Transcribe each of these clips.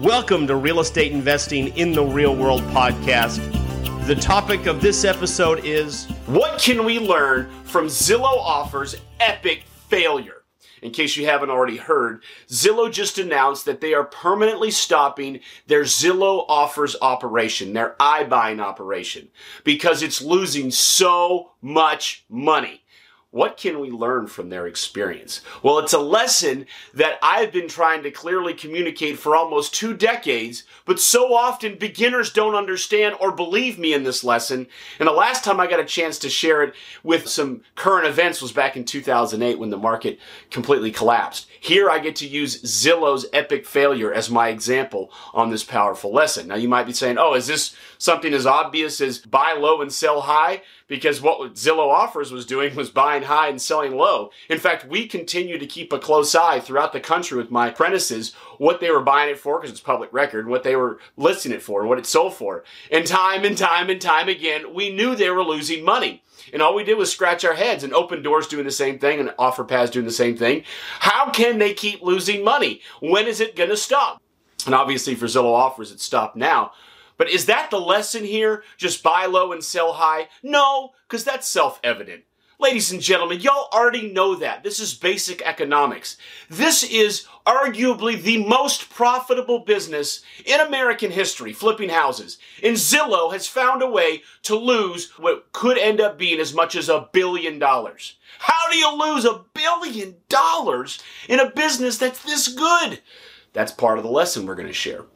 Welcome to Real Estate Investing in the Real World podcast. The topic of this episode is What can we learn from Zillow Offers epic failure? In case you haven't already heard, Zillow just announced that they are permanently stopping their Zillow Offers operation, their iBuying operation, because it's losing so much money. What can we learn from their experience? Well, it's a lesson that I've been trying to clearly communicate for almost two decades, but so often beginners don't understand or believe me in this lesson. And the last time I got a chance to share it with some current events was back in 2008 when the market completely collapsed. Here I get to use Zillow's epic failure as my example on this powerful lesson. Now you might be saying, oh, is this something as obvious as buy low and sell high? Because what Zillow offers was doing was buying high and selling low. In fact, we continue to keep a close eye throughout the country with my apprentices what they were buying it for because it's public record, what they were listing it for, what it sold for. And time and time and time again, we knew they were losing money. And all we did was scratch our heads and Opendoor's doing the same thing and OfferPad's doing the same thing. How can they keep losing money? When is it going to stop? And obviously for Zillow offers, it stopped now. But is that the lesson here? Just buy low and sell high? No, because that's self-evident. Ladies and gentlemen, y'all already know that. This is basic economics. This is arguably the most profitable business in American history, flipping houses. And Zillow has found a way to lose what could end up being as much as a billion dollars. How do you lose a billion dollars in a business that's this good? That's part of the lesson we're going to share.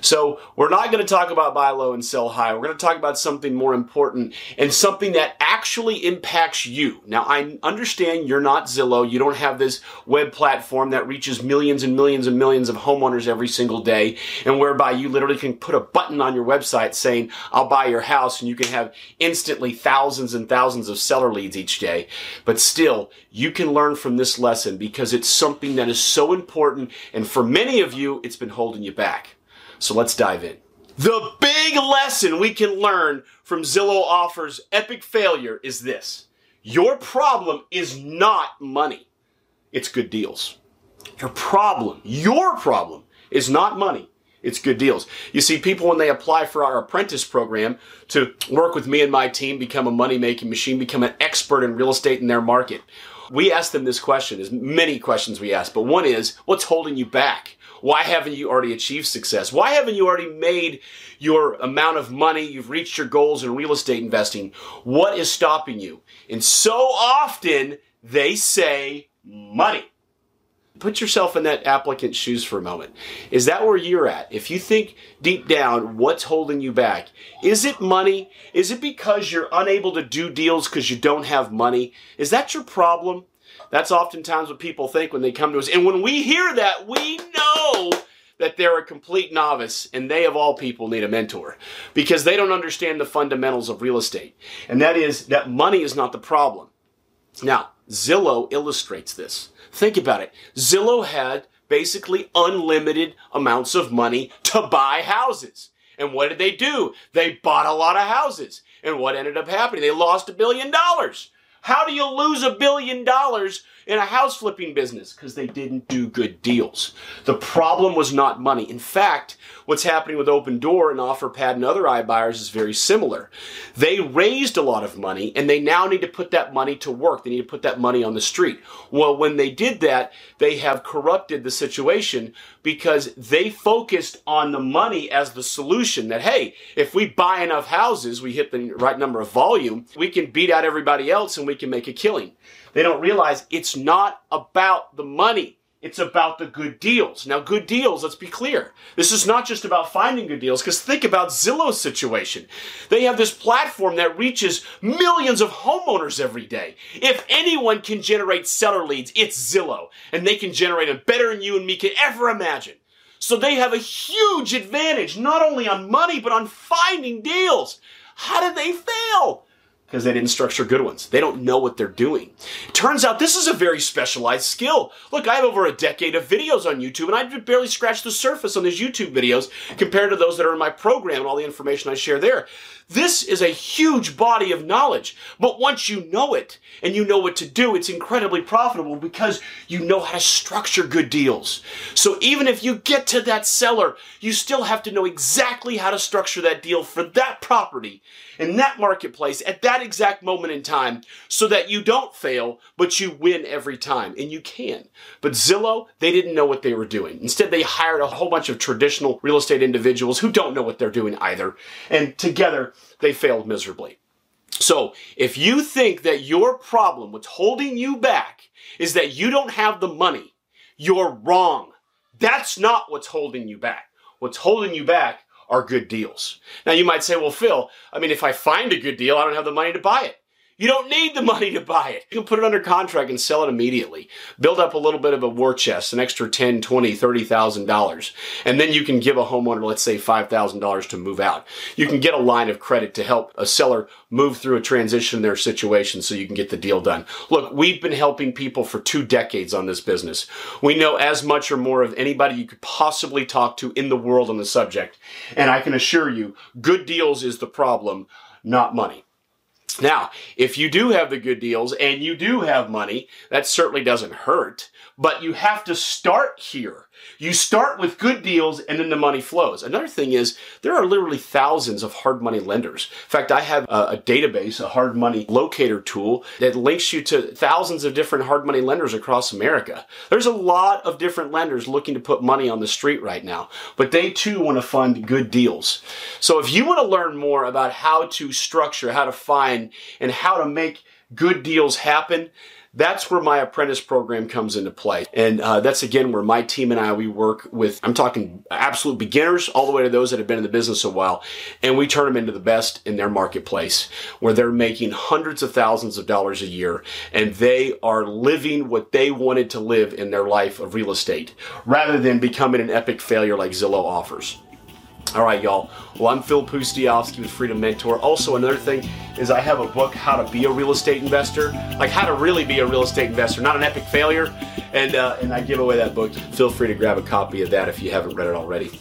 So we're not going to talk about buy low and sell high. We're going to talk about something more important and something that actually impacts you. Now I understand you're not Zillow. You don't have this web platform that reaches millions and millions and millions of homeowners every single day and whereby you literally can put a button on your website saying, I'll buy your house and you can have instantly thousands and thousands of seller leads each day. But still, you can learn from this lesson because it's something that is so important and for many of you, it's been holding you back. So let's dive in. The big lesson we can learn from Zillow Offers epic failure is this. Your problem is not money. It's good deals. Your problem, your problem is not money. It's good deals. You see, people, when they apply for our apprentice program to work with me and my team, become a money making machine, become an expert in real estate in their market, we ask them this question. There's many questions we ask, but one is, what's holding you back? Why haven't you already achieved success? Why haven't you already made your amount of money? You've reached your goals in real estate investing. What is stopping you? And so often they say money. Put yourself in that applicant's shoes for a moment. Is that where you're at? If you think deep down what's holding you back, is it money? Is it because you're unable to do deals because you don't have money? Is that your problem? That's oftentimes what people think when they come to us. And when we hear that, we know that they're a complete novice and they of all people need a mentor because they don't understand the fundamentals of real estate. And that is that money is not the problem. Now, Zillow illustrates this. Think about it. Zillow had basically unlimited amounts of money to buy houses. And what did they do? They bought a lot of houses. And what ended up happening? They lost a billion dollars. How do you lose a billion dollars in a house flipping business? Because they didn't do good deals. The problem was not money. In fact, what's happening with Opendoor and OfferPad and other iBuyers is very similar. They raised a lot of money and they now need to put that money to work. They need to put that money on the street. Well, when they did that, they have corrupted the situation because they focused on the money as the solution that, hey, if we buy enough houses, we hit the right number of volume, we can beat out everybody else and we can make a killing. They don't realize it's not about the money. It's about the good deals. Now, good deals, let's be clear. This is not just about finding good deals, because think about Zillow's situation. They have this platform that reaches millions of homeowners every day. If anyone can generate seller leads, it's Zillow. And they can generate them better than you and me can ever imagine. So they have a huge advantage, not only on money, but on finding deals. How did they fail? Because they didn't structure good ones. They don't know what they're doing. Turns out this is a very specialized skill. Look, I have over a decade of videos on YouTube and I barely scratched the surface on these YouTube videos compared to those that are in my program and all the information I share there. This is a huge body of knowledge. But once you know it and you know what to do, it's incredibly profitable because you know how to structure good deals. So even if you get to that seller, you still have to know exactly how to structure that deal for that property in that marketplace at that exact moment in time so that you don't fail, but you win every time. And you can. But Zillow, they didn't know what they were doing. Instead, they hired a whole bunch of traditional real estate individuals who don't know what they're doing either. And together, they failed miserably. So, if you think that your problem, what's holding you back, is that you don't have the money, you're wrong. That's not what's holding you back. What's holding you back are good deals. Now you might say, well, Phil, I mean, if I find a good deal, I don't have the money to buy it. You don't need the money to buy it. You can put it under contract and sell it immediately. Build up a little bit of a war chest, an extra ten, twenty, thirty thousand dollars, and then you can give a homeowner, let's say, five thousand dollars to move out. You can get a line of credit to help a seller move through a transition in their situation, so you can get the deal done. Look, we've been helping people for two decades on this business. We know as much or more of anybody you could possibly talk to in the world on the subject, and I can assure you, good deals is the problem, not money. Now, if you do have the good deals and you do have money, that certainly doesn't hurt, but you have to start here. You start with good deals and then the money flows. Another thing is there are literally thousands of hard money lenders. In fact, I have a, a, database, a hard money locator tool that links you to thousands of different hard money lenders across America. There's a lot of different lenders looking to put money on the street right now, but they too want to fund good deals. So if you want to learn more about how to structure, how to find, and how to make good deals happen, that's where my apprentice program comes into play. And uh, that's again where my team and I, we work with, I'm talking absolute beginners all the way to those that have been in the business a while. And we turn them into the best in their marketplace where they're making hundreds of thousands of dollars a year and they are living what they wanted to live in their life of real estate rather than becoming an epic failure like Zillow offers. All right, y'all. Well, I'm Phil Pustejovsky with Freedom Mentor. Also, another thing is I have a book, How to Be a Real Estate Investor, like how to really be a real estate investor, not an epic failure. And uh, and I give away that book. Feel free to grab a copy of that if you haven't read it already.